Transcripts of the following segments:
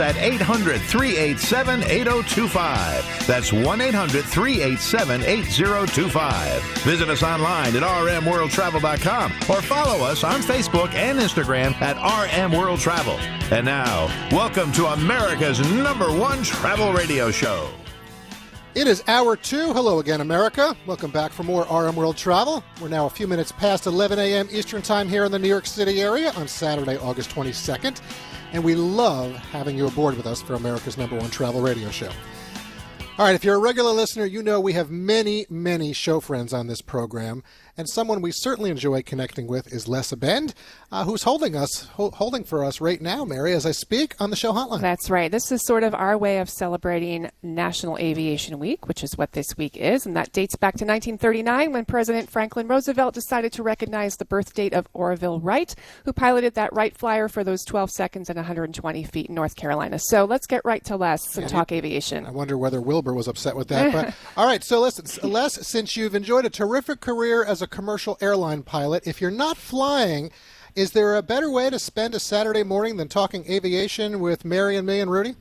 At 800 387 8025. That's 1 800 387 8025. Visit us online at rmworldtravel.com or follow us on Facebook and Instagram at RM World Travel. And now, welcome to America's number one travel radio show. It is hour two. Hello again, America. Welcome back for more RM World Travel. We're now a few minutes past 11 a.m. Eastern Time here in the New York City area on Saturday, August 22nd. And we love having you aboard with us for America's number one travel radio show. All right, if you're a regular listener, you know we have many, many show friends on this program, and someone we certainly enjoy connecting with is Les Abend, uh, who's holding us, ho- holding for us right now, Mary, as I speak on the show hotline. That's right. This is sort of our way of celebrating National Aviation Week, which is what this week is, and that dates back to 1939 when President Franklin Roosevelt decided to recognize the birth date of Orville Wright, who piloted that Wright flyer for those 12 seconds and 120 feet in North Carolina. So let's get right to Les and talk aviation. I wonder whether Wilbur was upset with that. But all right, so listen, Les, since you've enjoyed a terrific career as a commercial airline pilot, if you're not flying, is there a better way to spend a Saturday morning than talking aviation with Mary and me and Rudy?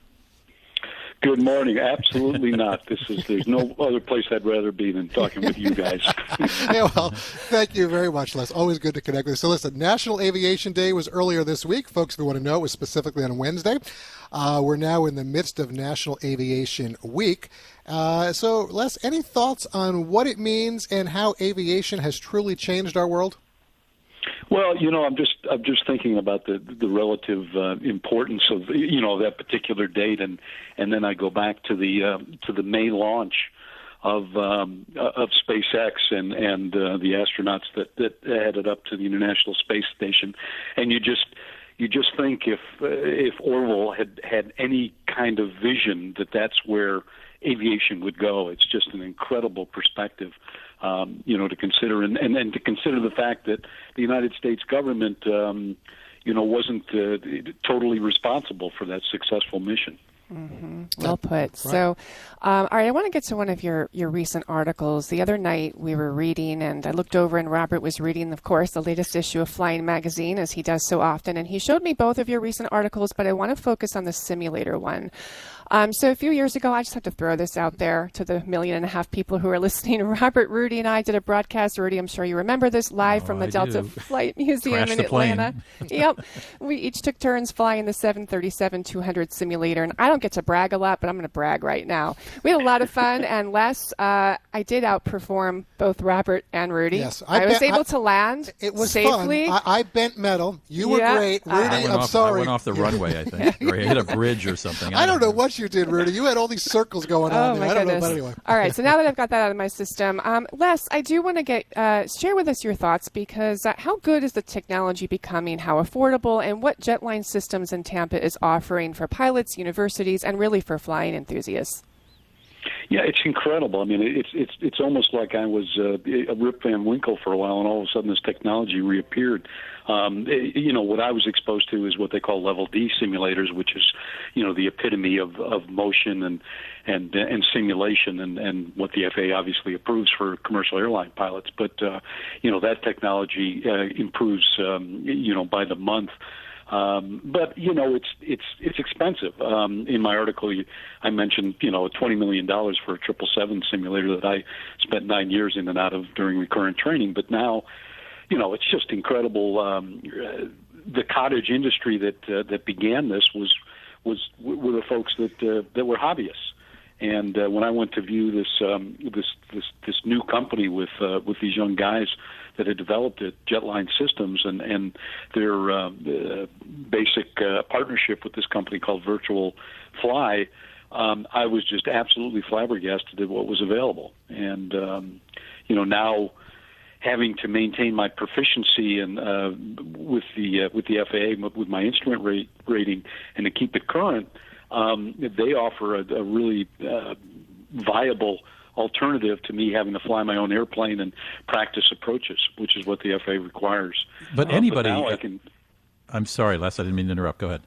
Good morning. Absolutely not. This is there's no other place I'd rather be than talking with you guys. yeah, well, thank you very much, Les. Always good to connect with you. So, listen, National Aviation Day was earlier this week. Folks, if you want to know, it was specifically on Wednesday. Uh, we're now in the midst of National Aviation Week. Uh, so, Les, any thoughts on what it means and how aviation has truly changed our world? Well, you know, I'm just I'm just thinking about the the relative uh, importance of you know that particular date, and and then I go back to the uh, to the May launch of um, of SpaceX and and uh, the astronauts that that headed up to the International Space Station, and you just you just think if uh, if Orville had had any kind of vision that that's where aviation would go, it's just an incredible perspective um, you know, to consider, and, and and to consider the fact that the United States government, um, you know, wasn't uh, totally responsible for that successful mission. Mm-hmm. Well put. Right. So, um, all right, I want to get to one of your, your recent articles. The other night we were reading, and I looked over, and Robert was reading, of course, the latest issue of Flying Magazine, as he does so often. And he showed me both of your recent articles, but I want to focus on the simulator one. Um, so a few years ago, I just have to throw this out there to the million and a half people who are listening. Robert, Rudy, and I did a broadcast. Rudy, I'm sure you remember this live oh, from the I Delta do. Flight Museum in Atlanta. yep, we each took turns flying the 737-200 simulator, and I don't get to brag a lot, but I'm going to brag right now. We had a lot of fun, and Les, uh, I did outperform both Robert and Rudy. Yes, I, I was bet- able I- to land It was safely. fun. I, I bent metal. You were Yeah. great. Rudy, I went I'm off, sorry. I went off the runway, I think, or I hit a bridge or something. I don't know what you did, Rudy. You had all these circles going Oh on. there. my I don't goodness! know, but anyway. All right, so now that I've got that out of my system, um, Les, I do want to get uh, share with us your thoughts because uh, how good is the technology becoming? How affordable, and what Jetline Systems in Tampa is offering for pilots, universities, and really for flying enthusiasts? Yeah, it's incredible. I mean, it's it's it's almost like I was uh, a Rip Van Winkle for a while, and all of a sudden this technology reappeared. Um, it- you know, what I was exposed to is what they call level D simulators, which is, you know, the epitome of, of motion and and and simulation, and and what the FAA obviously approves for commercial airline pilots. But uh, you know, that technology uh, improves, um, you know, by the month. Um, but you know, it's it's it's expensive. Um, in my article, you, I mentioned you know twenty million dollars for a triple seven simulator that I spent nine years in and out of during recurrent training. But now, you know, it's just incredible. Um, uh, the cottage industry that uh, that began this was was were the folks that uh, that were hobbyists. And uh, when I went to view this um, this this this new company with uh, with these young guys that had developed it, Jetline Systems, and and their uh, basic uh, partnership with this company called Virtual Fly, um, I was just absolutely flabbergasted at what was available. And um, you know now having to maintain my proficiency and uh, with the uh, with the FAA with my instrument rate rating and to keep it current, um, they offer a, a really uh, viable alternative to me having to fly my own airplane and practice approaches, which is what the FAA requires. But anybody, uh, but now I can. I'm sorry, Les. I didn't mean to interrupt. Go ahead.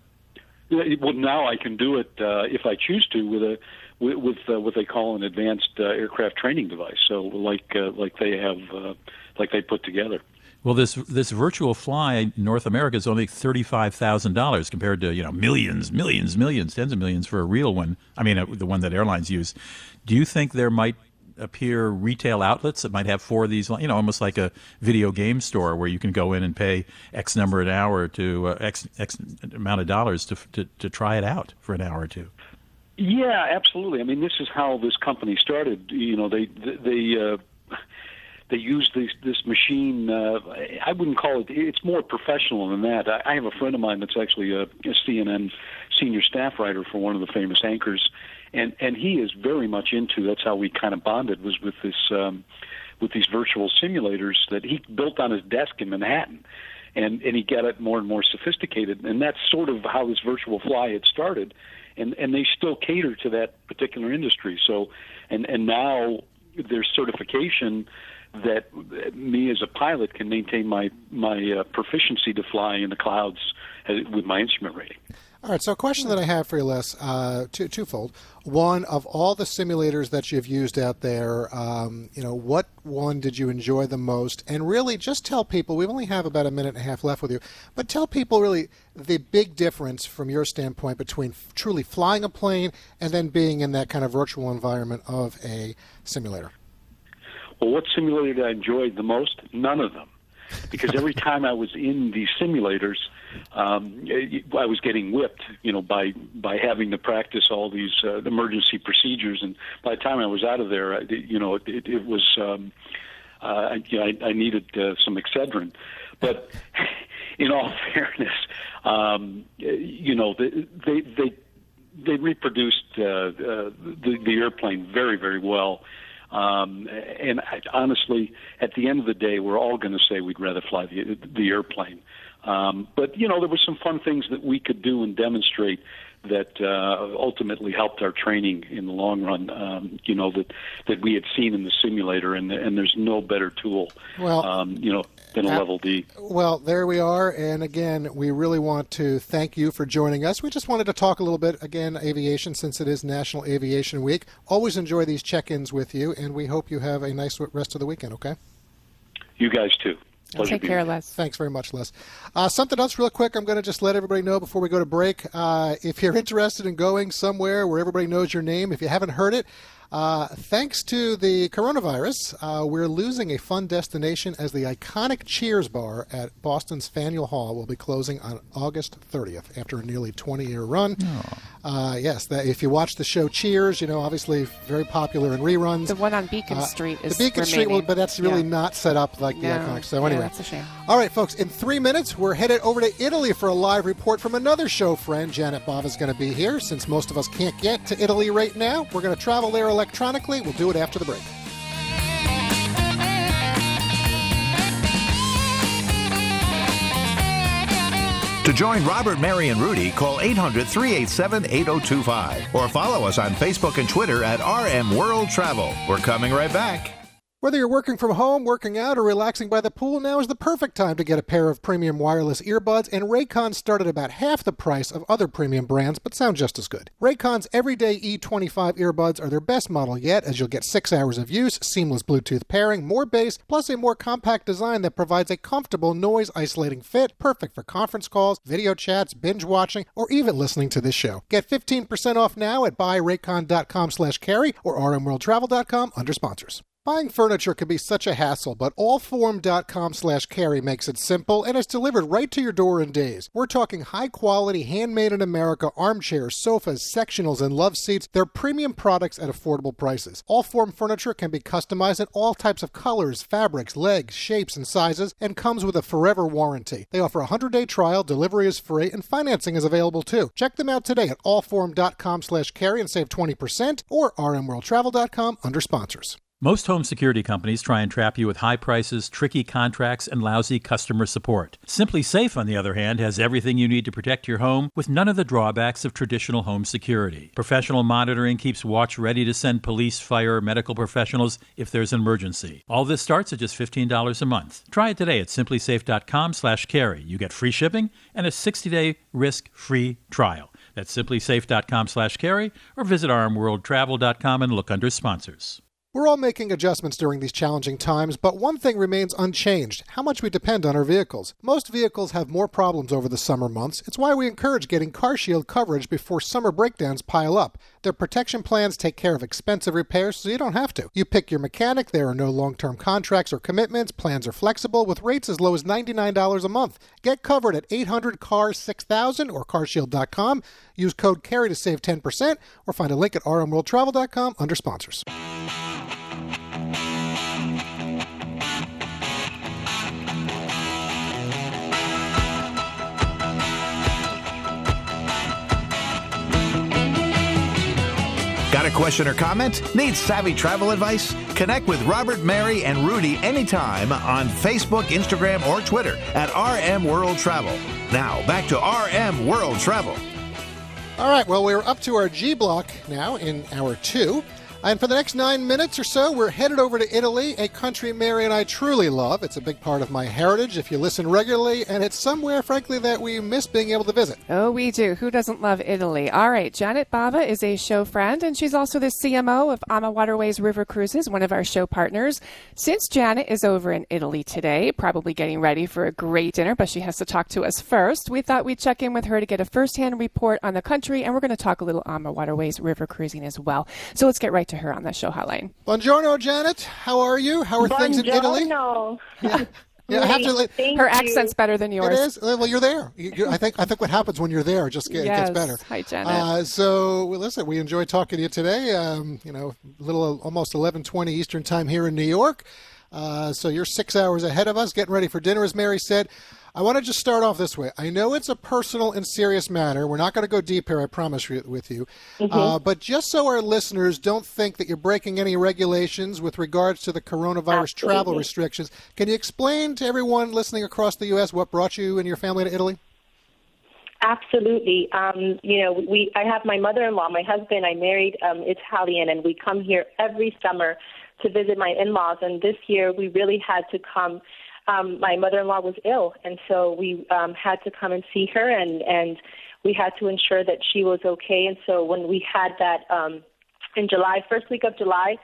Well, now I can do it uh, if I choose to with a with, with uh, what they call an advanced uh, aircraft training device. So like uh, like they have uh, like they put together. Well, this this virtual fly in North America is only thirty five thousand dollars compared to you know millions, millions, millions, tens of millions for a real one. I mean, uh, the one that airlines use. Do you think there might appear retail outlets that might have four of these, you know, almost like a video game store where you can go in and pay X number an hour to uh, X X amount of dollars to, to to try it out for an hour or two. Yeah, absolutely. I mean, this is how this company started. You know, they they uh, they use this this machine. Uh, I wouldn't call it. It's more professional than that. I, I have a friend of mine that's actually a, a CNN senior staff writer for one of the famous anchors, and and he is very much into. That's how we kind of bonded was with this um, with these virtual simulators that he built on his desk in Manhattan, and and he got it more and more sophisticated, and that's sort of how this virtual fly had started, and and they still cater to that particular industry. So, and and now there's certification that me as a pilot can maintain my my uh, proficiency to fly in the clouds with my instrument rating. All right, so a question that I have for you, Les, uh, two, twofold. One, of all the simulators that you've used out there, um, you know, what one did you enjoy the most? And really, just tell people, we only have about a minute and a half left with you, but tell people really the big difference from your standpoint between truly flying a plane and then being in that kind of virtual environment of a simulator. Well, what simulator did I enjoy the most? None of them because every time I was in these simulators, um, I was getting whipped, you know, by by having to practice all these uh, emergency procedures. And by the time I was out of there, I, you know, it, it, it was, um, uh, you know, I, I needed uh, some Excedrin. But in all fairness, um, you know, they they they, they reproduced uh, uh, the, the airplane very very well. Um, and I, honestly, at the end of the day, we're all going to say we'd rather fly the, the airplane. Um, but you know, there were some fun things that we could do and demonstrate that uh, ultimately helped our training in the long run. Um, you know that that we had seen in the simulator, and and there's no better tool. Well, um, you know. Than a level D. Well, there we are. And again, we really want to thank you for joining us. We just wanted to talk a little bit, again, aviation, since it is National Aviation Week. Always enjoy these check ins with you, and we hope you have a nice rest of the weekend, okay? You guys too. Pleasure Take care, Les. Thanks very much, Les. Uh, something else, real quick. I'm going to just let everybody know before we go to break. Uh, if you're interested in going somewhere where everybody knows your name, if you haven't heard it, uh, thanks to the coronavirus, uh, we're losing a fun destination as the iconic Cheers bar at Boston's Faneuil Hall will be closing on August 30th after a nearly 20 year run. Uh, yes, that, if you watch the show Cheers, you know, obviously very popular in reruns. The one on Beacon uh, Street is The Beacon remaining. Street, well, but that's really yeah. not set up like no. the iconic. So, anyway. Yeah, that's a shame. All right, folks, in three minutes, we're headed over to Italy for a live report from another show friend. Janet Bava is going to be here. Since most of us can't get to Italy right now, we're going to travel there electronically. We'll do it after the break. To join Robert, Mary, and Rudy, call 800 387 8025 or follow us on Facebook and Twitter at RM World Travel. We're coming right back. Whether you're working from home, working out, or relaxing by the pool, now is the perfect time to get a pair of premium wireless earbuds, and Raycon start at about half the price of other premium brands, but sound just as good. Raycon's everyday E25 earbuds are their best model yet, as you'll get six hours of use, seamless Bluetooth pairing, more bass, plus a more compact design that provides a comfortable noise isolating fit, perfect for conference calls, video chats, binge watching, or even listening to this show. Get 15% off now at buyraycon.com slash carey or rmworldtravel.com under sponsors. Buying furniture can be such a hassle, but allform.com slash carey makes it simple and it's delivered right to your door in days. We're talking high quality, handmade in America armchairs, sofas, sectionals, and love seats. They're premium products at affordable prices. Allform furniture can be customized in all types of colors, fabrics, legs, shapes, and sizes, and comes with a forever warranty. They offer a 100 day trial, delivery is free, and financing is available too. Check them out today at allform.com slash carey and save 20% or rmworldtravel.com under sponsors. Most home security companies try and trap you with high prices, tricky contracts, and lousy customer support. SimpliSafe, on the other hand, has everything you need to protect your home with none of the drawbacks of traditional home security. Professional monitoring keeps Watch ready to send police, fire, medical professionals if there's an emergency. All this starts at just $15 a month. Try it today at simplisafe.com/carey. You get free shipping and a 60-day risk-free trial. That's simplisafe.com/carey or visit rmworldtravel.com and look under sponsors. We're all making adjustments during these challenging times, but one thing remains unchanged how much we depend on our vehicles. Most vehicles have more problems over the summer months. It's why we encourage getting CarShield coverage before summer breakdowns pile up. Their protection plans take care of expensive repairs so you don't have to. You pick your mechanic, there are no long term contracts or commitments, plans are flexible with rates as low as $99 a month. Get covered at 800 CAR 6000 or carshield.com. Use code CAREY to save 10% or find a link at rmworldtravel.com under sponsors. A question or comment? Need savvy travel advice? Connect with Robert, Mary, and Rudy anytime on Facebook, Instagram, or Twitter at RM World Travel. Now, back to RM World Travel. All right, well, we're up to our G block now in hour two. And for the next nine minutes or so, we're headed over to Italy, a country Mary and I truly love. It's a big part of my heritage if you listen regularly, and it's somewhere, frankly, that we miss being able to visit. Oh, we do. Who doesn't love Italy? All right, Janet Bava is a show friend, and she's also the CMO of Ama Waterways River Cruises, one of our show partners. Since Janet is over in Italy today, probably getting ready for a great dinner, but she has to talk to us first, we thought we'd check in with her to get a firsthand report on the country, and we're going to talk a little Ama Waterways River Cruising as well. So let's get right to her on the show hotline. Buongiorno, Janet. How are you? How are Buongiorno. things in Italy? Yeah. Yeah, I have to. Thank Her you. accent's better than yours. is. Well, you're there. You, you, I think. I think what happens when you're there just get, Yes. gets better. Hi, Janet. Uh, so, well, listen, we enjoyed talking to you today. Um, you know, a little almost 11:20 Eastern time here in New York. Uh, so you're six hours ahead of us, getting ready for dinner, as Mary said. I want to just start off this way. I know it's a personal and serious matter. We're not going to go deep here, I promise you, with you. Uh, but just so our listeners don't think that you're breaking any regulations with regards to the coronavirus travel restrictions, can you explain to everyone listening across the U.S. what brought you and your family to Italy? Absolutely. Um, you know, we. I have my mother-in-law, my husband. I married um, Italian, and we come here every summer to visit my in-laws. And this year, we really had to come. Um, my mother-in-law was ill, and so we um, had to come and see her, and and we had to ensure that she was okay. And so when we had that um, in July, first week of July,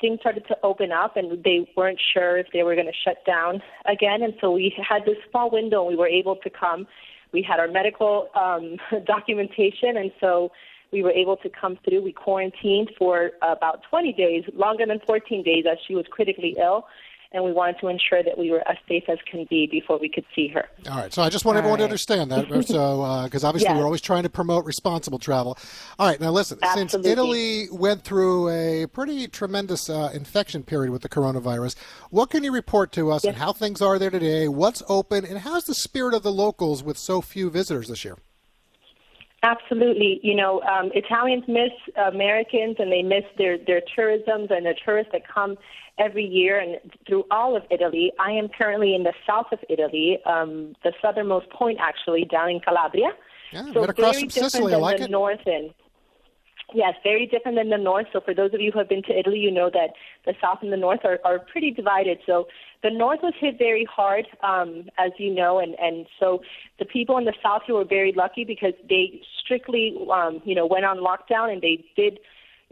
things started to open up, and they weren't sure if they were going to shut down again. And so we had this small window, and we were able to come. We had our medical um, documentation, and so we were able to come through. We quarantined for about 20 days, longer than 14 days, as she was critically ill. And we wanted to ensure that we were as safe as can be before we could see her. All right. So I just want All everyone to understand that. So, because obviously Yes. we're always trying to promote responsible travel. All right. Now, listen, Absolutely. since Italy went through a pretty tremendous uh, infection period with the coronavirus, what can you report to us and how things are there today? What's open? And how's the spirit of the locals with so few visitors this year? Absolutely. You know, um, Italians miss Americans and they miss their, their tourisms and the tourists that come every year and through all of Italy. I am currently in the south of Italy, um, the southernmost point actually, down in Calabria. Yeah, so right across very from different Sicily. I than like the it. north and Yes, very different than the north. So for those of you who have been to Italy, you know that the south and the north are, are pretty divided. So the north was hit very hard, um, as you know, and, and so the people in the south here were very lucky because they strictly, um, you know, went on lockdown and they did,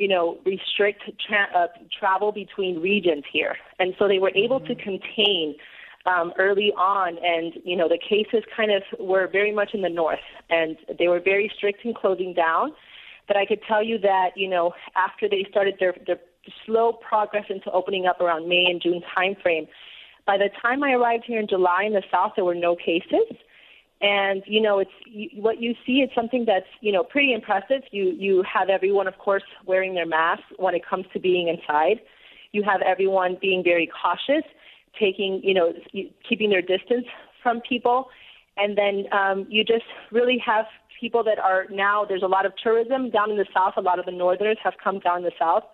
you know, restrict tra- uh, travel between regions here, and so they were able to contain um, early on, and you know the cases kind of were very much in the north, and they were very strict in closing down. But I could tell you that you know after they started their their slow progress into opening up around May and June timeframe, by the time I arrived here in July in the south, there were no cases. And you know, it's you, what you see. It's something that's you know pretty impressive. You you have everyone, of course, wearing their masks when it comes to being inside. You have everyone being very cautious, taking you know keeping their distance from people, and then um, you just really have people that are now. There's a lot of tourism down in the south. A lot of the northerners have come down the south.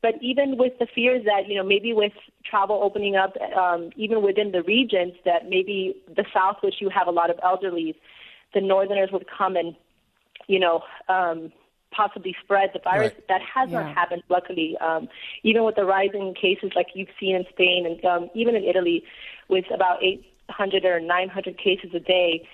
But even with the fears that, you know, maybe with travel opening up, um, even within the regions, that maybe the South, which you have a lot of elderly, the Northerners would come and, you know, um, possibly spread the virus. Right. That has Yeah. not happened, luckily. Um, even with the rising cases like you've seen in Spain and um, even in Italy, with about 800 or 900 cases a day,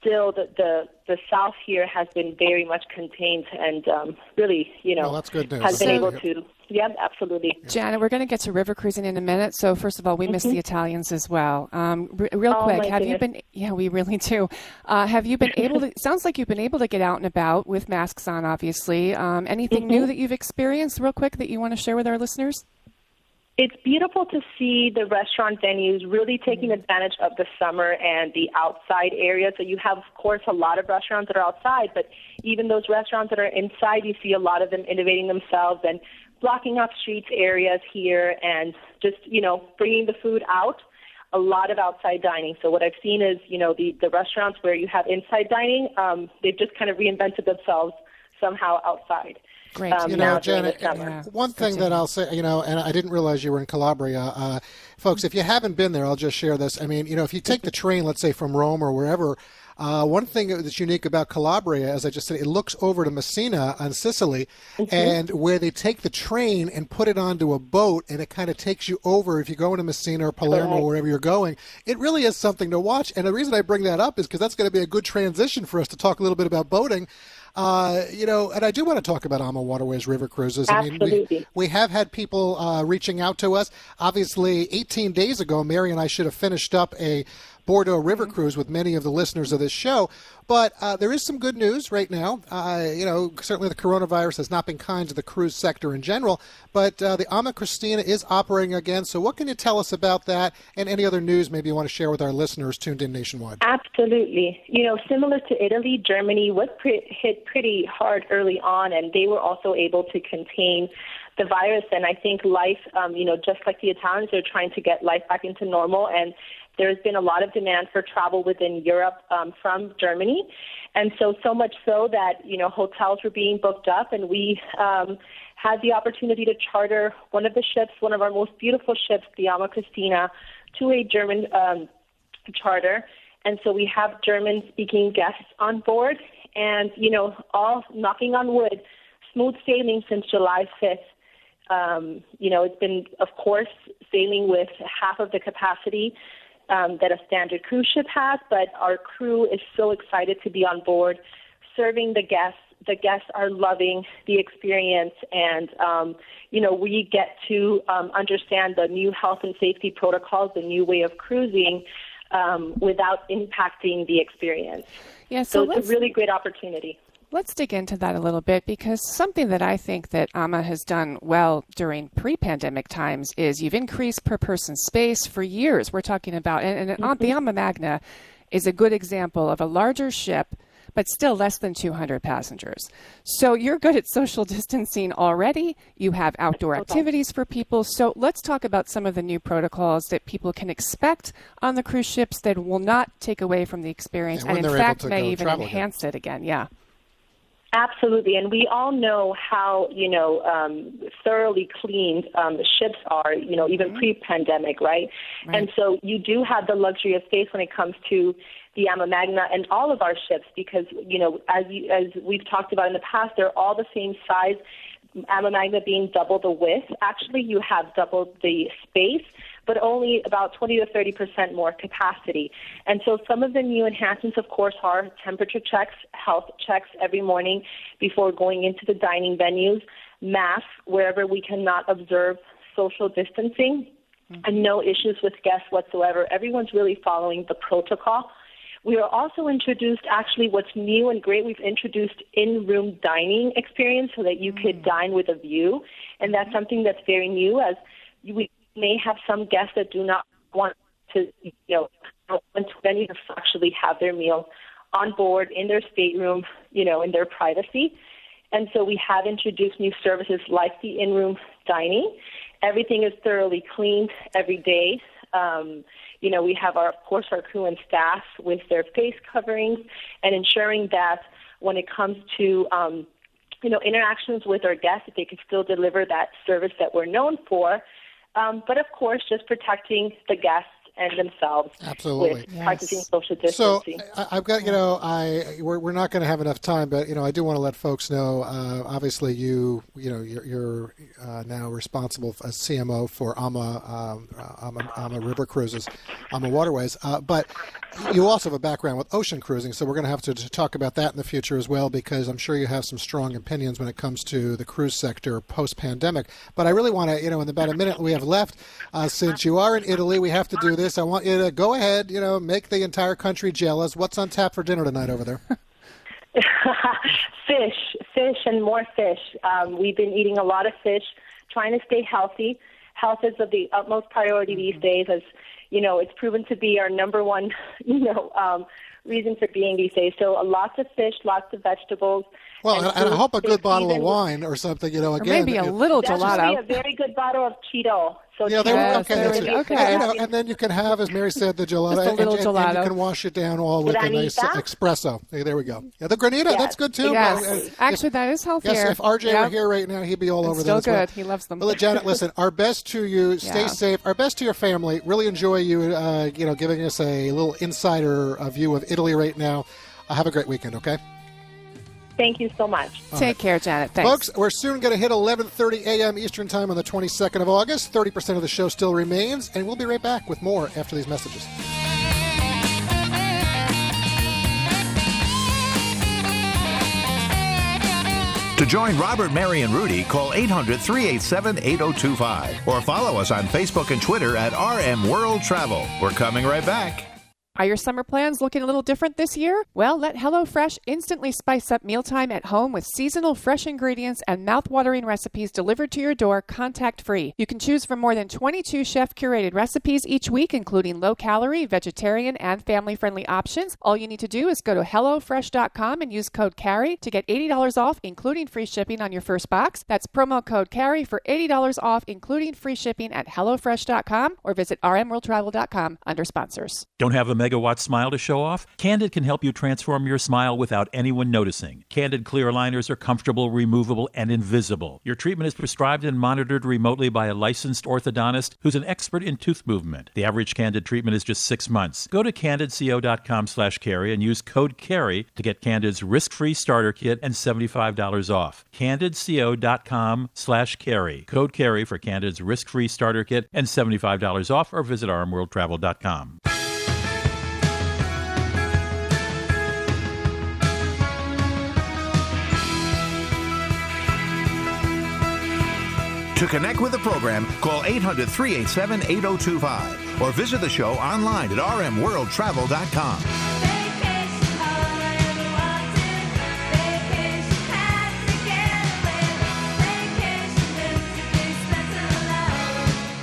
still the, the, the South here has been very much contained and um, really, you know, Well, that's good news. has been So- able to. Yeah, absolutely. Janet, we're going to get to river cruising in a minute. So first of all, we miss the Italians as well. Um, r- real Mm-hmm. Oh, quick, my have you been? Yeah, we really do. Uh, have you been able to? Sounds like you've been able to get out and about with masks on. Obviously, um, anything Mm-hmm. new that you've experienced, real quick, that you want to share with our listeners? It's beautiful to see the restaurant venues really taking advantage of the summer and the outside area. So you have, of course, a lot of restaurants that are outside, but even those restaurants that are inside, you see a lot of them innovating themselves and blocking off streets areas here and just, you know, bringing the food out. A lot of outside dining. So what I've seen is, you know, the, the restaurants where you have inside dining, um, they've just kind of reinvented themselves somehow outside. Great. Um, You know, Janet. Yeah. one thing that. I'll say, you know, and I didn't realize you were in Calabria. Uh, folks, if you haven't been there, I'll just share this. I mean, you know, if you take the train, let's say from Rome or wherever, uh, one thing that's unique about Calabria, as I just said, it looks over to Messina on Sicily, and where they take the train and put it onto a boat, and it kind of takes you over. If you go into Messina or Palermo Correct. or wherever you're going, it really is something to watch. And the reason I bring that up is because that's going to be a good transition for us to talk a little bit about boating. Uh, you know, and I do want to talk about Ama Waterways River Cruises. I mean, we, Absolutely. we have had people uh, reaching out to us. Obviously, 18 days ago, Mary and I should have finished up a Bordeaux River cruise with many of the listeners of this show. But uh, there is some good news right now. Uh, you know, certainly the coronavirus has not been kind to the cruise sector in general, but uh, the Ama Christina is operating again. So, what can you tell us about that and any other news maybe you want to share with our listeners tuned in nationwide? Absolutely. You know, similar to Italy, Germany was pre- hit pretty hard early on, and they were also able to contain the virus. And I think life, um, you know, just like the Italians, they're trying to get life back into normal. And there's been a lot of demand for travel within Europe um, from Germany. And so, so much so that, you know, hotels were being booked up, and we um, had the opportunity to charter one of the ships, one of our most beautiful ships, the Ama Christina, to a German um, charter. And so we have German speaking guests on board and, you know, all knocking on wood, smooth sailing since July 5th. Um, you know, it's been, of course, sailing with half of the capacity um, that a standard cruise ship has, but our crew is so excited to be on board, serving the guests. The guests are loving the experience, and um, you know we get to um, understand the new health and safety protocols, the new way of cruising, um, without impacting the experience. Yeah. So, So, it's a really great opportunity. Let's dig into that a little bit because something that I think that AMA has done well during pre-pandemic times is you've increased per person space for years. We're talking about, and, and the AMA Magna is a good example of a larger ship, but still less than 200 passengers. So you're good at social distancing already. You have outdoor activities for people. So let's talk about some of the new protocols that people can expect on the cruise ships that will not take away from the experience when and in fact may even travel again. enhance it again. Yeah. Absolutely, and we all know how you know um, thoroughly cleaned um, the ships are. You know, even pre-pandemic, right? And so you do have the luxury of space when it comes to the Ama Magna and all of our ships, because you know, as you, as we've talked about in the past, they're all the same size. Ama Magna being double the width. Actually, you have double the space, but only about 20 to 30 percent more capacity. And so, some of the new enhancements, of course, are temperature checks, health checks every morning before going into the dining venues, masks wherever we cannot observe social distancing, mm-hmm. and no issues with guests whatsoever. Everyone's really following the protocol. We are also introduced actually what's new and great. We've introduced in-room dining experience so that you could mm. dine with a view, and that's mm-hmm. something that's very new. As we may have some guests that do not want to, you know, want to actually have their meal on board in their stateroom, you know, in their privacy. And so we have introduced new services like the in-room dining. Everything is thoroughly cleaned every day. Um, you know, we have our, of course, our crew and staff with their face coverings and ensuring that when it comes to um, you know, interactions with our guests, if they can still deliver that service that we're known for. Um, but of course, just protecting the guests and themselves Absolutely. with Yes. practicing social So distancing. I, I've got you know I we're, we're not going to have enough time, but you know I do want to let folks know. Uh, obviously, you you know you're, you're uh, now responsible as CMO for AMA um, uh, AMA, AMA River Cruises, AMA Waterways, uh, but you also have a background with ocean cruising, so we're going to have to, to talk about that in the future as well, because I'm sure you have some strong opinions when it comes to the cruise sector post pandemic. But I really want to, you know, in about a minute we have left, uh, since you are in Italy, we have to do this. I want you to go ahead, you know, make the entire country jealous. What's on tap for dinner tonight over there? fish, fish, and more fish. Um, we've been eating a lot of fish, trying to stay healthy. Health is of the utmost priority these days, as you know, it's proven to be our number one, you know, um, reason for being these days. So, uh, lots of fish, lots of vegetables. Well, and, and I hope a good bottle of wine or something, you know, Or again. maybe a you- little That should gelato. be a very good bottle of Cheeto. So Yeah, there we Yes, Okay, that's it. Okay. You know, and then you can have, as Mary said, the gelato, Just a and- little and, and you can wash it down all with a nice espresso. Hey, there we go. Yeah, the granita, Yes. that's good too. Yes, Uh, actually, that is healthier. Yes, if RJ Yep. were here right now, he'd be all over still that as well. good. He loves them. Well, Janet, listen, our best to you. Stay Yeah. safe. Our best to your family. Really enjoy you, uh, you know, giving us a little insider uh, view of Italy right now. Uh, have a great weekend, okay? Thank you so much. Take care, Janet. Thanks. Folks, we're soon going to hit 11:30 a.m. Eastern Time on the 22nd of August. 30% of the show still remains, and we'll be right back with more after these messages. To join Robert, Mary, and Rudy, call 800 387 8025 or follow us on Facebook and Twitter at RM World Travel. We're coming right back. Are your summer plans looking a little different this year? Well, let HelloFresh instantly spice up mealtime at home with seasonal fresh ingredients and mouth-watering recipes delivered to your door contact-free. You can choose from more than 22 chef-curated recipes each week, including low-calorie, vegetarian, and family-friendly options. All you need to do is go to HelloFresh.com and use code CAREY to get $80 off, including free shipping on your first box. That's promo code CAREY for $80 off, including free shipping at HelloFresh.com or visit rmworldtravel.com under sponsors. Don't have a megawatt smile to show off? Candid can help you transform your smile without anyone noticing. Candid clear aligners are comfortable, removable, and invisible. Your treatment is prescribed and monitored remotely by a licensed orthodontist who's an expert in tooth movement. The average Candid treatment is just six months. Go to candidco.com slash carey and use code CAREY to get Candid's risk-free starter kit and $75 off. candidco.com slash carey. Code CAREY for Candid's risk-free starter kit and $75 off or visit rmworldtravel.com. To connect with the program, call 800 387 8025 or visit the show online at rmworldtravel.com.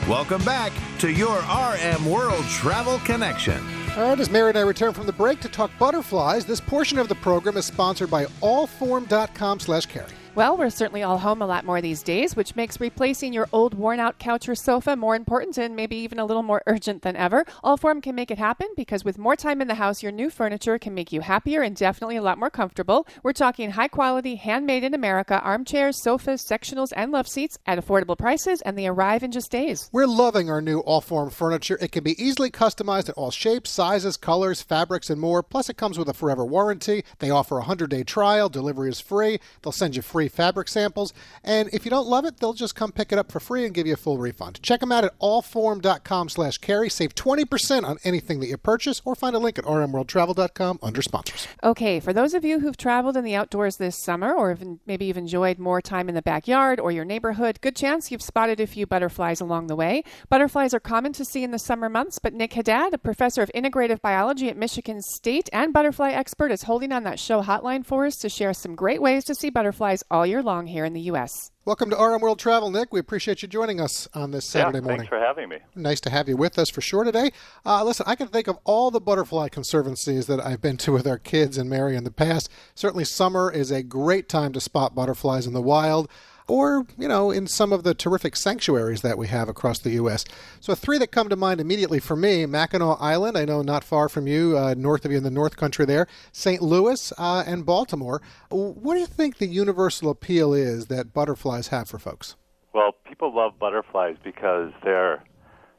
Welcome back to your RM World Travel Connection. All right, as Mary and I return from the break to talk butterflies, this portion of the program is sponsored by allform.com slash carey. Well, we're certainly all home a lot more these days, which makes replacing your old worn out couch or sofa more important and maybe even a little more urgent than ever. Allform can make it happen because with more time in the house, your new furniture can make you happier and definitely a lot more comfortable. We're talking high quality, handmade in America armchairs, sofas, sectionals, and love seats at affordable prices, and they arrive in just days. We're loving our new Allform furniture. It can be easily customized in all shapes, sizes, colors, fabrics, and more. Plus, it comes with a forever warranty. They offer a 100 day trial. Delivery is free. They'll send you free fabric samples. And if you don't love it, they'll just come pick it up for free and give you a full refund. Check them out at allform.com slash carey. Save 20% on anything that you purchase or find a link at rmworldtravel.com under sponsors. Okay, for those of you who've traveled in the outdoors this summer, or maybe you've enjoyed more time in the backyard or your neighborhood, good chance you've spotted a few butterflies along the way. Butterflies are common to see in the summer months, but Nick Haddad, a professor of integrative biology at Michigan State and butterfly expert, is holding on that show hotline for us to share some great ways to see butterflies all year long here in the U.S. Welcome to RM World Travel, Nick. We appreciate you joining us on this Saturday yeah, morning. Thanks for having me. Nice to have you with us for sure today. Uh, listen, I can think of all the butterfly conservancies that I've been to with our kids and Mary in the past. Certainly, summer is a great time to spot butterflies in the wild. Or, you know, in some of the terrific sanctuaries that we have across the U.S. So, three that come to mind immediately for me Mackinac Island, I know not far from you, uh, north of you in the North Country there, St. Louis, uh, and Baltimore. What do you think the universal appeal is that butterflies have for folks? Well, people love butterflies because they're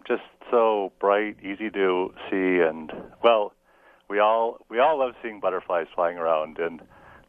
just so bright, easy to see, and well, we all we all love seeing butterflies flying around, and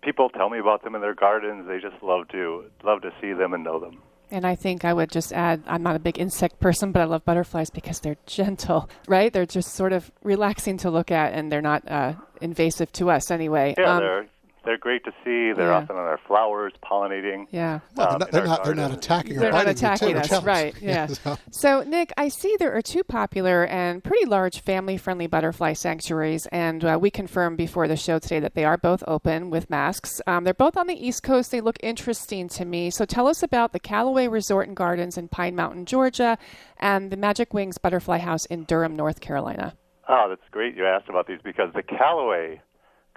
people tell me about them in their gardens. They just love to love to see them and know them. And I think I would just add I'm not a big insect person, but I love butterflies because they're gentle, right? They're just sort of relaxing to look at and they're not uh, invasive to us anyway. Yeah, Um, they're they're great to see. They're yeah. often on our flowers, pollinating. yeah. Well, um, they're not, they're our not, they're not gardens. attacking or They're not attacking too, us, which helps. right? Yeah. so- So, Nick, I see there are two popular and pretty large family-friendly butterfly sanctuaries, and uh, we confirmed before the show today that they are both open with masks. Um, they're both on the East Coast. They look interesting to me. So, tell us about the Callaway Resort and Gardens in Pine Mountain, Georgia, and the Magic Wings Butterfly House in Durham, North Carolina. Oh, that's great you asked about these because the Callaway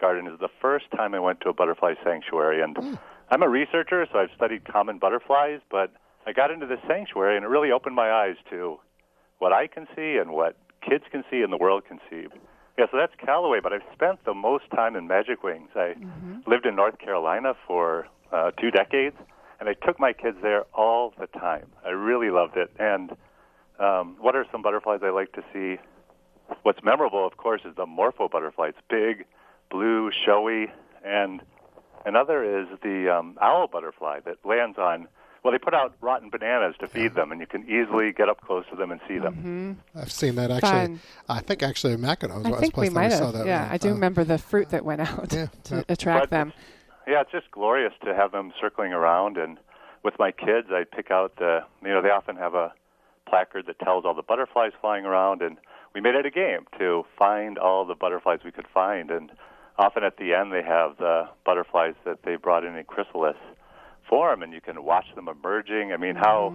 Garden is the first time I went to a butterfly sanctuary. And I'm a researcher, so I've studied common butterflies, but I got into this sanctuary and it really opened my eyes to what I can see and what kids can see and the world can see. Yeah, so that's Callaway, but I've spent the most time in Magic Wings. I lived in North Carolina for uh, two decades, and I took my kids there all the time. I really loved it. And um, what are some butterflies I like to see? What's memorable, of course, is the morpho butterfly. It's big, blue, showy, and another is the um, owl butterfly that lands on. Well, they put out rotten bananas to feed them, and you can easily get up close to them and see them. I've seen that actually. Fun. I think actually Mackinac was I was think we place that might saw have. that. Yeah, one. I do Uh, remember the fruit that went out Yeah, to yeah. attract But them. Yeah, it's just glorious to have them circling around. And with my kids, I pick out the, you know, they often have a placard that tells all the butterflies flying around, and we made it a game to find all the butterflies we could find. And often at the end, they have the butterflies that they brought in in chrysalis form, and you can watch them emerging. I mean, how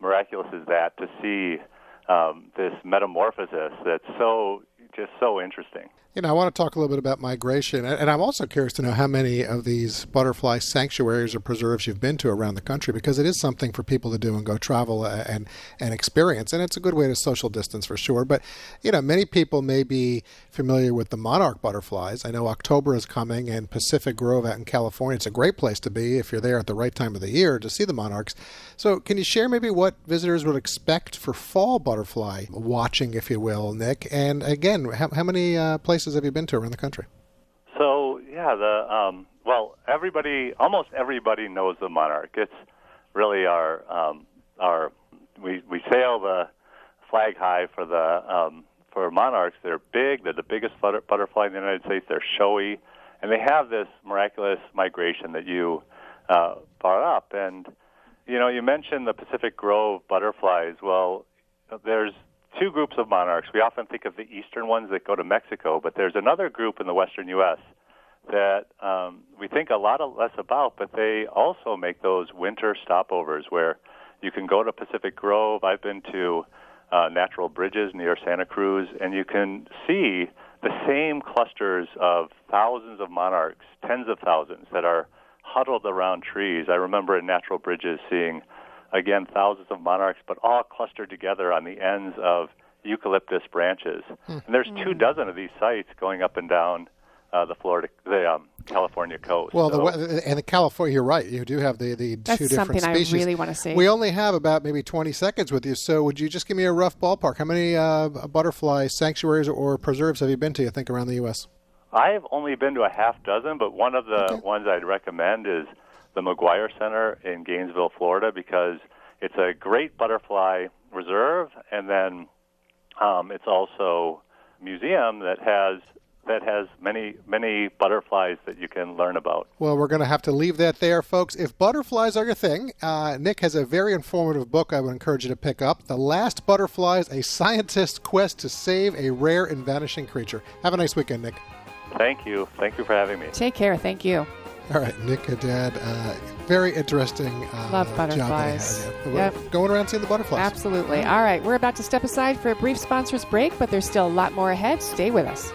miraculous is that to see um, this metamorphosis that's so just so interesting. You know, I want to talk a little bit about migration, and I'm also curious to know how many of these butterfly sanctuaries or preserves you've been to around the country, because it is something for people to do and go travel uh, and and experience, and it's a good way to social distance for sure. But you know, many people may be familiar with the monarch butterflies. I know October is coming, and Pacific Grove out in California, it's a great place to be if you're there at the right time of the year to see the monarchs. So, can you share maybe what visitors would expect for fall butterfly watching, if you will, Nick? And again, how, how many uh, places have you been to around the country? So yeah, the um, well, everybody, almost everybody knows the monarch. It's really our um, our we we sail the flag high for the um, for monarchs. They're big. They're the biggest butter, butterfly in the United States. They're showy, and they have this miraculous migration that you uh, brought up. And you know, you mentioned the Pacific Grove butterflies. Well, there's two groups of monarchs. We often think of the eastern ones that go to Mexico, but there's another group in the western U.S. that um, we think a lot less about, but they also make those winter stopovers where you can go to Pacific Grove. I've been to uh, Natural Bridges near Santa Cruz, and you can see the same clusters of thousands of monarchs, tens of thousands, that are huddled around trees. I remember in Natural Bridges seeing again thousands of monarchs, but all clustered together on the ends of eucalyptus branches. And there's two dozen of these sites going up and down uh, the Florida, the um, California coast. Well, the, So- we- and the California, you're right. You do have the, the That's two different something I really wanna see. We only have about maybe 20 seconds with you, so would you just give me a rough ballpark? How many uh, butterfly sanctuaries or preserves have you been to? You think around the U.S. I've only been to a half dozen, but one of the Okay. ones I'd recommend is the McGuire Center in Gainesville, Florida, because it's a great butterfly reserve, and then um, it's also a museum that has that has many many butterflies that you can learn about. Well, we're going to have to leave that there, folks. If butterflies are your thing, uh, Nick has a very informative book I would encourage you to pick up The Last Butterflies A Scientist's Quest to Save a Rare and Vanishing Creature. Have a nice weekend, Nick. Thank you, thank you for having me. Take care. Thank you. All right, Nick Haddad, uh, very interesting uh, Love job that he butterflies. has. Yeah. Yep. Going around seeing the butterflies. Absolutely. All right, we're about to step aside for a brief sponsors break, but there's still a lot more ahead. Stay with us.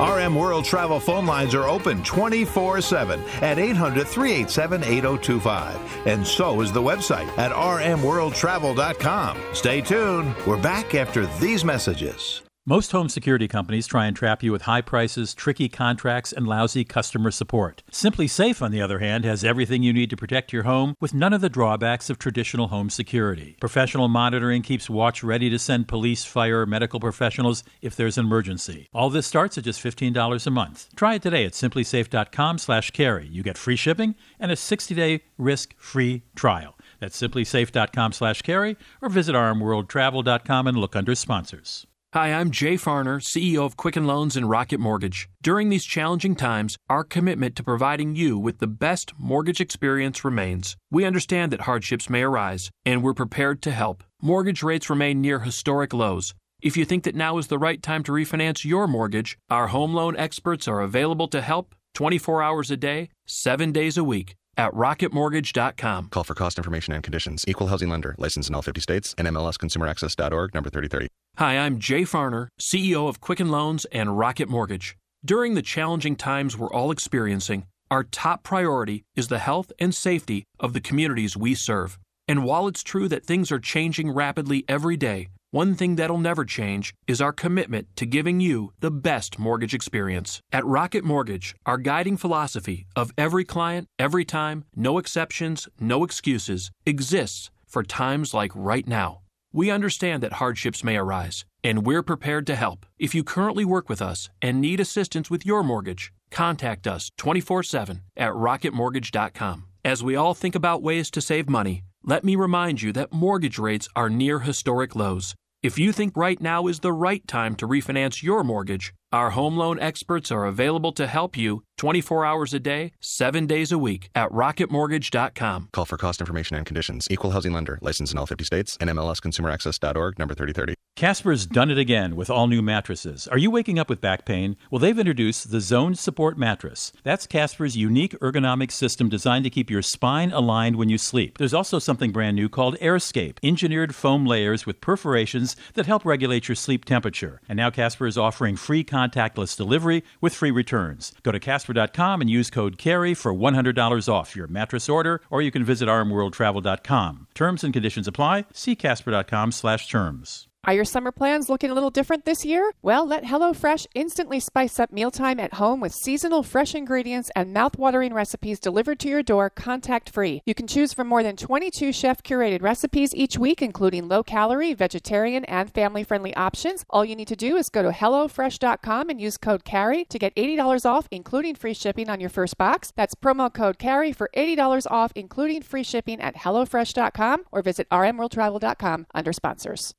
RM World Travel phone lines are open 24 7 at 800 387 8025. And so is the website at rmworldtravel.com. Stay tuned. We're back after these messages. Most home security companies try and trap you with high prices, tricky contracts, and lousy customer support. SimpliSafe, on the other hand, has everything you need to protect your home with none of the drawbacks of traditional home security. Professional monitoring keeps Watch ready to send police, fire, medical professionals if there's an emergency. All this starts at just $15 a month. Try it today at simplisafe.com slash carey. You get free shipping and a 60-day risk-free trial. That's simplisafe.com slash carey or visit rmworldtravel.com and look under sponsors. Hi, I'm Jay Farner, CEO of Quicken Loans and Rocket Mortgage. During these challenging times, our commitment to providing you with the best mortgage experience remains. We understand that hardships may arise, and we're prepared to help. Mortgage rates remain near historic lows. If you think that now is the right time to refinance your mortgage, our home loan experts are available to help 24 hours a day, 7 days a week at rocketmortgage.com. Call for cost information and conditions. Equal housing lender. Licensed in all 50 states. NMLSconsumeraccess.org. Number 3030. Hi, I'm Jay Farner, CEO of Quicken Loans and Rocket Mortgage. During the challenging times we're all experiencing, our top priority is the health and safety of the communities we serve. And while it's true that things are changing rapidly every day, one thing that'll never change is our commitment to giving you the best mortgage experience. At Rocket Mortgage, our guiding philosophy of every client, every time, no exceptions, no excuses exists for times like right now. We understand that hardships may arise, and we're prepared to help. If you currently work with us and need assistance with your mortgage, contact us 24 7 at rocketmortgage.com. As we all think about ways to save money, let me remind you that mortgage rates are near historic lows. If you think right now is the right time to refinance your mortgage, our home loan experts are available to help you 24 hours a day, 7 days a week at rocketmortgage.com. Call for cost information and conditions. Equal housing lender. Licensed in all 50 states. NMLSconsumeraccess.org. Number 3030. Casper's done it again with all new mattresses. Are you waking up with back pain? Well, they've introduced the Zone Support Mattress. That's Casper's unique ergonomic system designed to keep your spine aligned when you sleep. There's also something brand new called AirScape, engineered foam layers with perforations that help regulate your sleep temperature. And now Casper is offering free contactless delivery with free returns. Go to and use code CAREY for $100 off your mattress order, or you can visit rmworldtravel.com. Terms and conditions apply. See casper.com slash terms. Are your summer plans looking a little different this year? Well, let HelloFresh instantly spice up mealtime at home with seasonal fresh ingredients and mouthwatering recipes delivered to your door contact free. You can choose from more than 22 chef curated recipes each week, including low calorie, vegetarian, and family friendly options. All you need to do is go to HelloFresh.com and use code CAREY to get $80 off, including free shipping on your first box. That's promo code CAREY for $80 off, including free shipping at HelloFresh.com or visit RMWorldTravel.com under sponsors.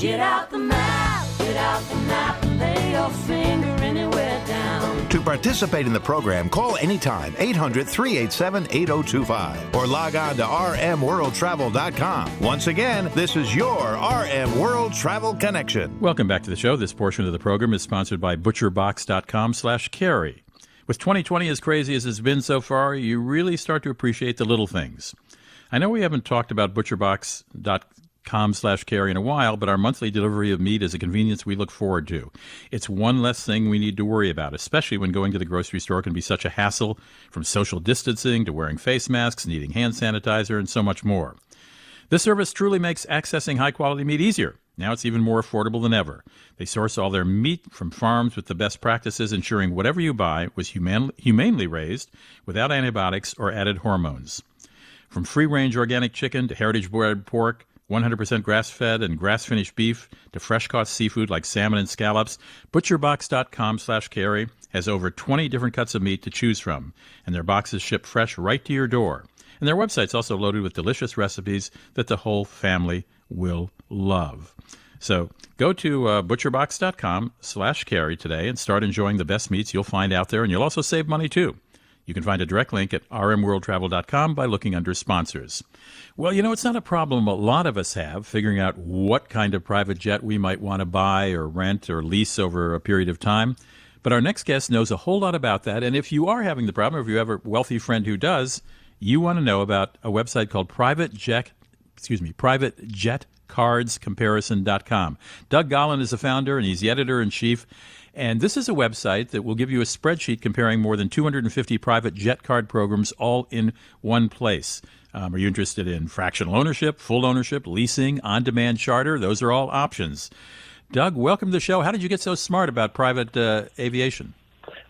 Get out the map, get out the map, and lay your finger anywhere down. To participate in the program, call anytime 800 387 8025 or log on to rmworldtravel.com. Once again, this is your RM World Travel Connection. Welcome back to the show. This portion of the program is sponsored by butcherbox.com slash carey. With 2020 as crazy as it's been so far, you really start to appreciate the little things. I know we haven't talked about butcherbox.com slash carey in a while, but our monthly delivery of meat is a convenience we look forward to. It's one less thing we need to worry about, especially when going to the grocery store can be such a hassle, from social distancing to wearing face masks, needing hand sanitizer, and so much more. This service truly makes accessing high quality meat easier. Now it's even more affordable than ever. They source all their meat from farms with the best practices, ensuring whatever you buy was human- humanely raised without antibiotics or added hormones. From free range organic chicken to heritage bred pork, 100% grass fed and grass finished beef to fresh caught seafood like salmon and scallops, butcherbox.com slash carey has over 20 different cuts of meat to choose from, and their boxes ship fresh right to your door. And their website's also loaded with delicious recipes that the whole family will love. So go to uh, butcherbox.com slash carey today and start enjoying the best meats you'll find out there, and you'll also save money too. You can find a direct link at rmworldtravel.com by looking under sponsors. Well, you know, it's not a problem a lot of us have figuring out what kind of private jet we might want to buy or rent or lease over a period of time. But our next guest knows a whole lot about that. And if you are having the problem, or if you have a wealthy friend who does, you want to know about a website called Private Jet, excuse me, Private Jet. Doug Gollan is the founder and he's the editor in chief. And this is a website that will give you a spreadsheet comparing more than 250 private jet card programs all in one place. Um, are you interested in fractional ownership, full ownership, leasing, on demand charter? Those are all options. Doug, welcome to the show. How did you get so smart about private uh, aviation?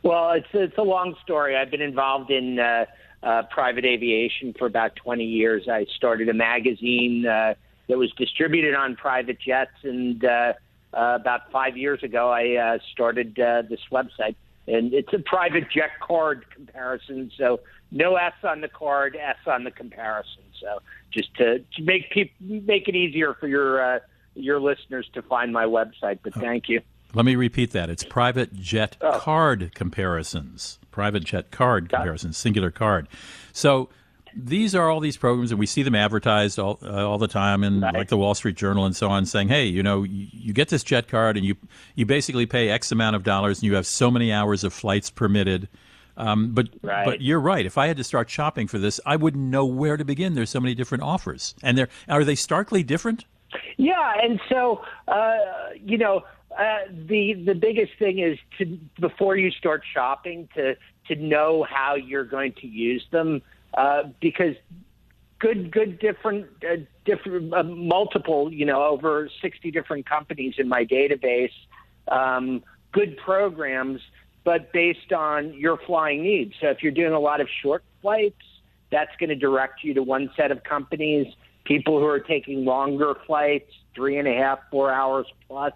Well, it's it's a long story. I've been involved in uh, uh, private aviation for about 20 years. I started a magazine uh, that was distributed on private jets, and uh, about five years ago, I uh, started uh, this website. And it's a private jet card comparison, so no S on the card, S on the comparison. So just to, to make people make it easier for your uh, your listeners to find my website. But thank you. Let me repeat that. It's private jet Oh. card comparisons. Private jet card comparisons, singular card. So these are all these programs, and we see them advertised all, uh, all the time in like the Wall Street Journal and so on, saying, "Hey, you know, you, you get this jet card, and you you basically pay X amount of dollars, and you have so many hours of flights permitted." Um, but Right. but you're right. If I had to start shopping for this, I wouldn't know where to begin. There's so many different offers, and they're are they starkly different? Yeah, and so uh, you know, uh, the the biggest thing is to before you start shopping to to know how you're going to use them uh, because good good different uh, different uh, multiple you know over 60 different companies in my database um, good programs but based on your flying needs. So if you're doing a lot of short flights that's going to direct you to one set of companies. People who are taking longer flights three and a half four hours plus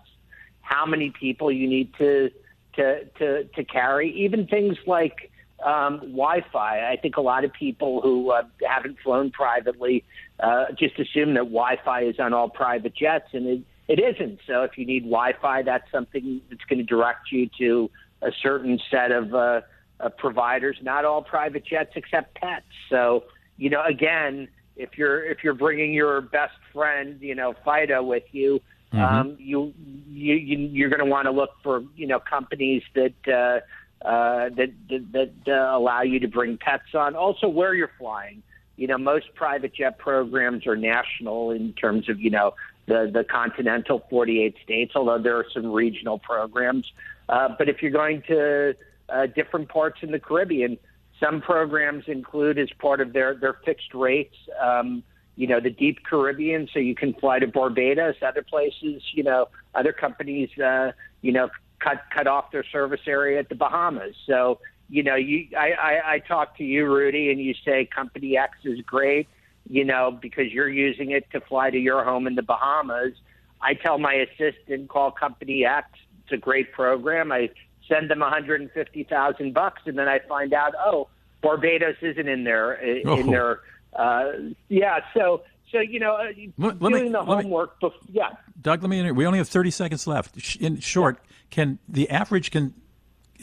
how many people you need to to to, to carry? Even things like um, Wi-Fi. I think a lot of people who uh, haven't flown privately uh, just assume that Wi-Fi is on all private jets, and it, it isn't. So if you need Wi-Fi, that's something that's going to direct you to a certain set of uh, uh, providers. Not all private jets accept pets. So you know, again, if you're if you're bringing your best friend, you know, Fido with you. Um, you you you- you're going to want to look for you know companies that uh, uh, that that, that uh, allow you to bring pets on. Also, where you're flying. You know, most private jet programs are national in terms of you know the the continental 48 states. Although there are some regional programs, uh, but if you're going to uh, different parts in the Caribbean, some programs include as part of their their fixed rates. Um, you know, the deep Caribbean, so you can fly to Barbados, other places, you know, other companies, uh, you know, cut cut off their service area at the Bahamas. So, you know, you I, I, I talk to you, Rudy, and you say company X is great, you know, because you're using it to fly to your home in the Bahamas. I tell my assistant, call company X. It's a great program. I send them 150,000 bucks, and then I find out, oh, Barbados isn't in there in Oh. their uh, yeah. So so you know, uh, Let- let me- doing the let me- homework. bef- yeah. Doug, let me. We only have thirty seconds left. In short, can the average can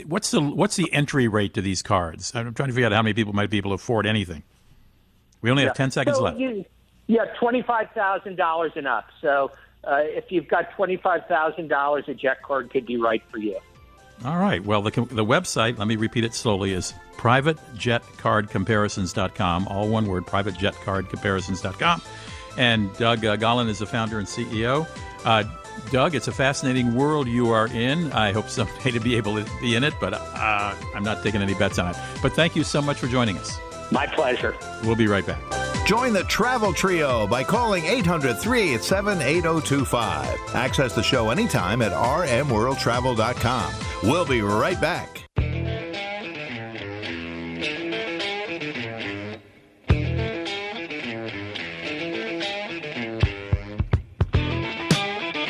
what's the what's the entry rate to these cards? I'm trying to figure out how many people might be able to afford anything. We only have Yeah. ten seconds So left. You, yeah, twenty five thousand dollars and up. So uh, if you've got twenty five thousand dollars, a jet card could be right for you. All right. Well, the the website. Let me repeat it slowly. Is privatejetcardcomparisons.com. All one word. Privatejetcardcomparisons.com. And Doug uh, Gollan is the founder and CEO. Uh, Doug, it's a fascinating world you are in. I hope someday to be able to be in it, but uh, I'm not taking any bets on it. But thank you so much for joining us. My pleasure. We'll be right back. Join the Travel Trio by calling 800 387 8025. Access the show anytime at rmworldtravel.com. We'll be right back.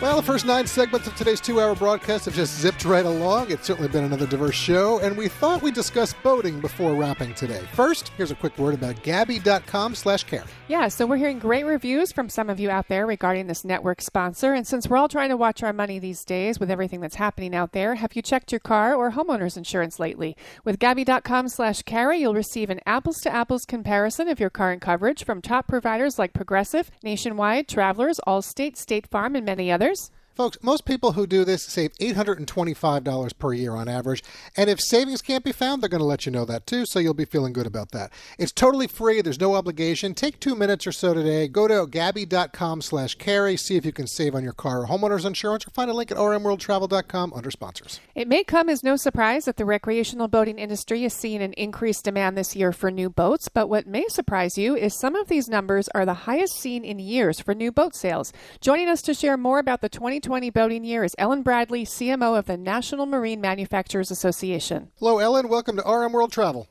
Well, the first nine segments of today's two hour broadcast have just zipped right along. It's certainly been another diverse show, and we thought we'd discuss boating before wrapping today. First, here's a quick word about Gabi.com slash carey. Yeah, so we're hearing great reviews from some of you out there regarding this network sponsor. And since we're all trying to watch our money these days with everything that's happening out there, have you checked your car or homeowner's insurance lately? With Gabi.com slash carey, you'll receive an apples to apples comparison of your current coverage from top providers like Progressive, Nationwide, Travelers, Allstate, State Farm, and many others dollars Folks, most people who do this save $825 per year on average. And if savings can't be found, they're going to let you know that too, so you'll be feeling good about that. It's totally free. There's no obligation. Take two minutes or so today. Go to gabi.com slash carey. See if you can save on your car or homeowner's insurance or find a link at rmworldtravel.com under sponsors. It may come as no surprise that the recreational boating industry is seeing an increased demand this year for new boats, but what may surprise you is some of these numbers are the highest seen in years for new boat sales. Joining us to share more about the 2020 boating year is Ellen Bradley, CMO of the National Marine Manufacturers Association. Hello, Ellen. Welcome to RM World Travel.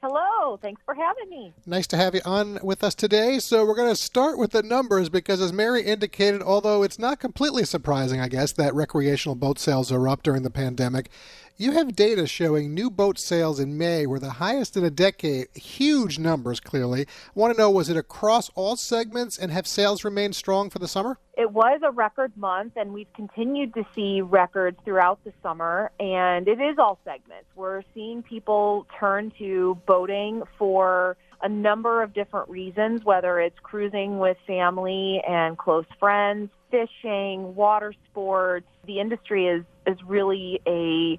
Hello, Oh, thanks for having me. Nice to have you on with us today. So, we're going to start with the numbers because, as Mary indicated, although it's not completely surprising, I guess, that recreational boat sales are up during the pandemic, you have data showing new boat sales in May were the highest in a decade. Huge numbers, clearly. I want to know was it across all segments and have sales remained strong for the summer? It was a record month, and we've continued to see records throughout the summer, and it is all segments. We're seeing people turn to boating for a number of different reasons, whether it's cruising with family and close friends, fishing, water sports. The industry is, is really a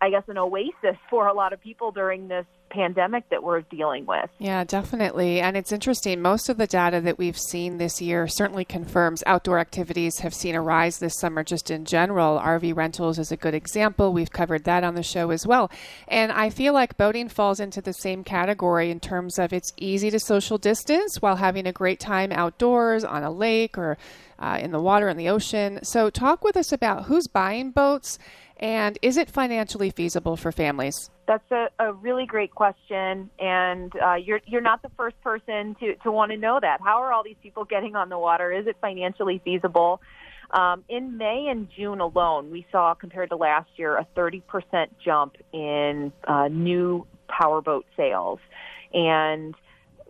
I guess, an oasis for a lot of people during this pandemic that we're dealing with. Yeah, definitely. And it's interesting. Most of the data that we've seen this year certainly confirms outdoor activities have seen a rise this summer just in general. RV rentals is a good example. We've covered that on the show as well. And I feel like boating falls into the same category in terms of it's easy to social distance while having a great time outdoors on a lake or uh, in the water in the ocean. So, talk with us about who's buying boats and is it financially feasible for families? That's a, a really great question, and uh, you're you're not the first person to to want to know that. How are all these people getting on the water? Is it financially feasible? Um, in May and June alone, we saw compared to last year a 30% jump in uh, new powerboat sales, and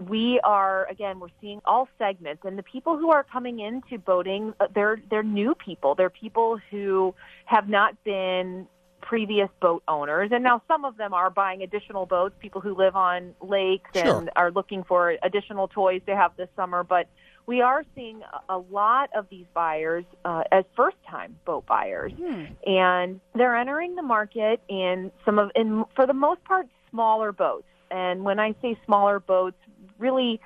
we are again we're seeing all segments and the people who are coming into boating uh, they're they're new people. They're people who have not been previous boat owners and now some of them are buying additional boats. People who live on lakes Sure. and are looking for additional toys to have this summer but we are seeing a- lot of these buyers uh, as first time boat buyers. And they're entering the market in some of in for the most part smaller boats. And when i say smaller boats really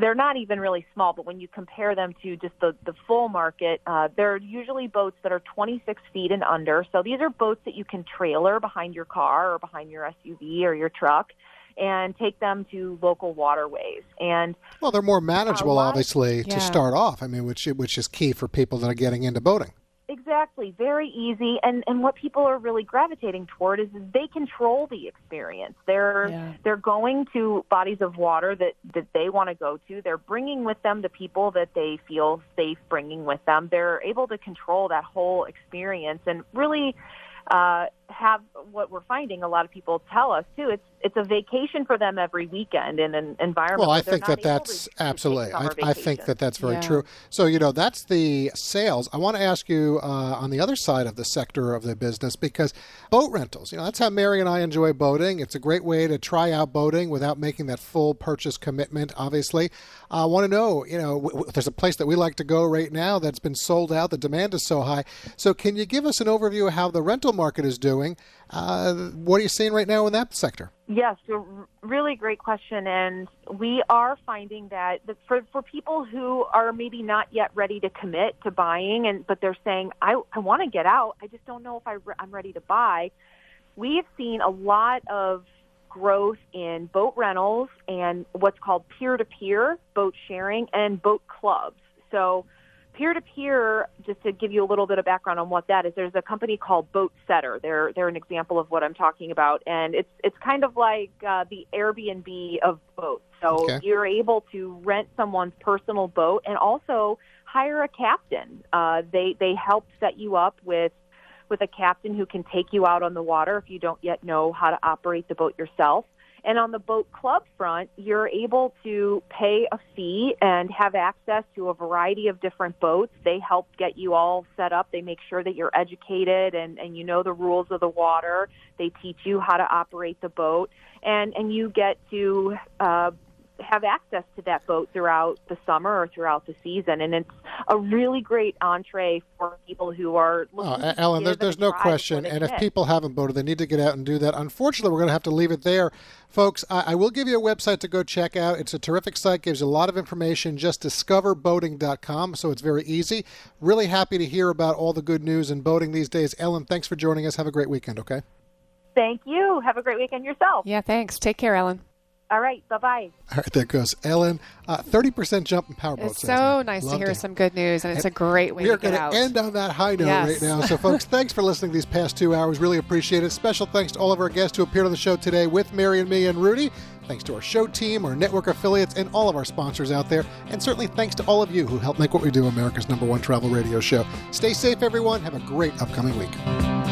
they're not even really small but when you compare them to just the the full market uh, they're usually boats that are 26 feet and under so these are boats that you can trailer behind your car or behind your suv or your truck and take them to local waterways and Well, they're more manageable, lot- obviously, Yeah. to start off. I mean, which which is key for people that are getting into boating. Exactly, very easy, and and what people are really gravitating toward is they control the experience. They're Yeah. they're going to bodies of water that that they want to go to. They're bringing with them the people that they feel safe bringing with them. They're able to control that whole experience and really uh, have what we're finding. A lot of people tell us too. It's it's a vacation for them every weekend in an environment. Well, I think that that's to- to absolutely. I, I think that that's very Yeah. true. So you know, that's the sales. I want to ask you uh, on the other side of the sector of the business because boat rentals. You know, that's how Mary and I enjoy boating. It's a great way to try out boating without making that full purchase commitment. Obviously, I want to know. You know, w- w- there's a place that we like to go right now that's been sold out. The demand is so high. So can you give us an overview of how the rental market is doing? Uh, what are you seeing right now in that sector? Yes, really great question, and we are finding that for for people who are maybe not yet ready to commit to buying, and but they're saying, "I I want to get out. I just don't know if I re- I'm ready to buy." We've seen a lot of growth in boat rentals and what's called peer-to-peer boat sharing and boat clubs. So peer to peer, just to give you a little bit of background on what that is, there's a company called Boat Setter. They're they're an example of what I'm talking about, and it's it's kind of like uh, the Airbnb of boats. So Okay. you're able to rent someone's personal boat and also hire a captain. Uh, they they help set you up with with a captain who can take you out on the water if you don't yet know how to operate the boat yourself. And on the boat club front, you're able to pay a fee and have access to a variety of different boats. They help get you all set up. They make sure that you're educated and, and you know the rules of the water. They teach you how to operate the boat. And, and you get to uh, have access to that boat throughout the summer or throughout the season. And it's a really great entree for people who are oh, looking. Oh, Ellen, there, there's no question. And if people haven't boated, they need to get out and do that. Unfortunately, we're going to have to leave it there. Folks, I, I will give you a website to go check out. It's a terrific site, gives you a lot of information. Just discoverboating.com, so it's very easy. Really happy to hear about all the good news in boating these days. Ellen, thanks for joining us. Have a great weekend, okay? Thank you. Have a great weekend yourself. Yeah, thanks. Take care, Ellen. All right. Bye bye. All right, there goes Ellen. Uh, thirty percent jump in powerboat. It's so nice to hear it. some good news, and it's a great way we are to get going out. to end on that high note Yes. right now. So, folks, thanks for listening these past two hours. Really appreciate it. Special thanks to all of our guests who appeared on the show today with Mary and me and Rudy. Thanks to our show team, our network affiliates, and all of our sponsors out there. And certainly thanks to all of you who help make what we do America's number one travel radio show. Stay safe, everyone. Have a great upcoming week.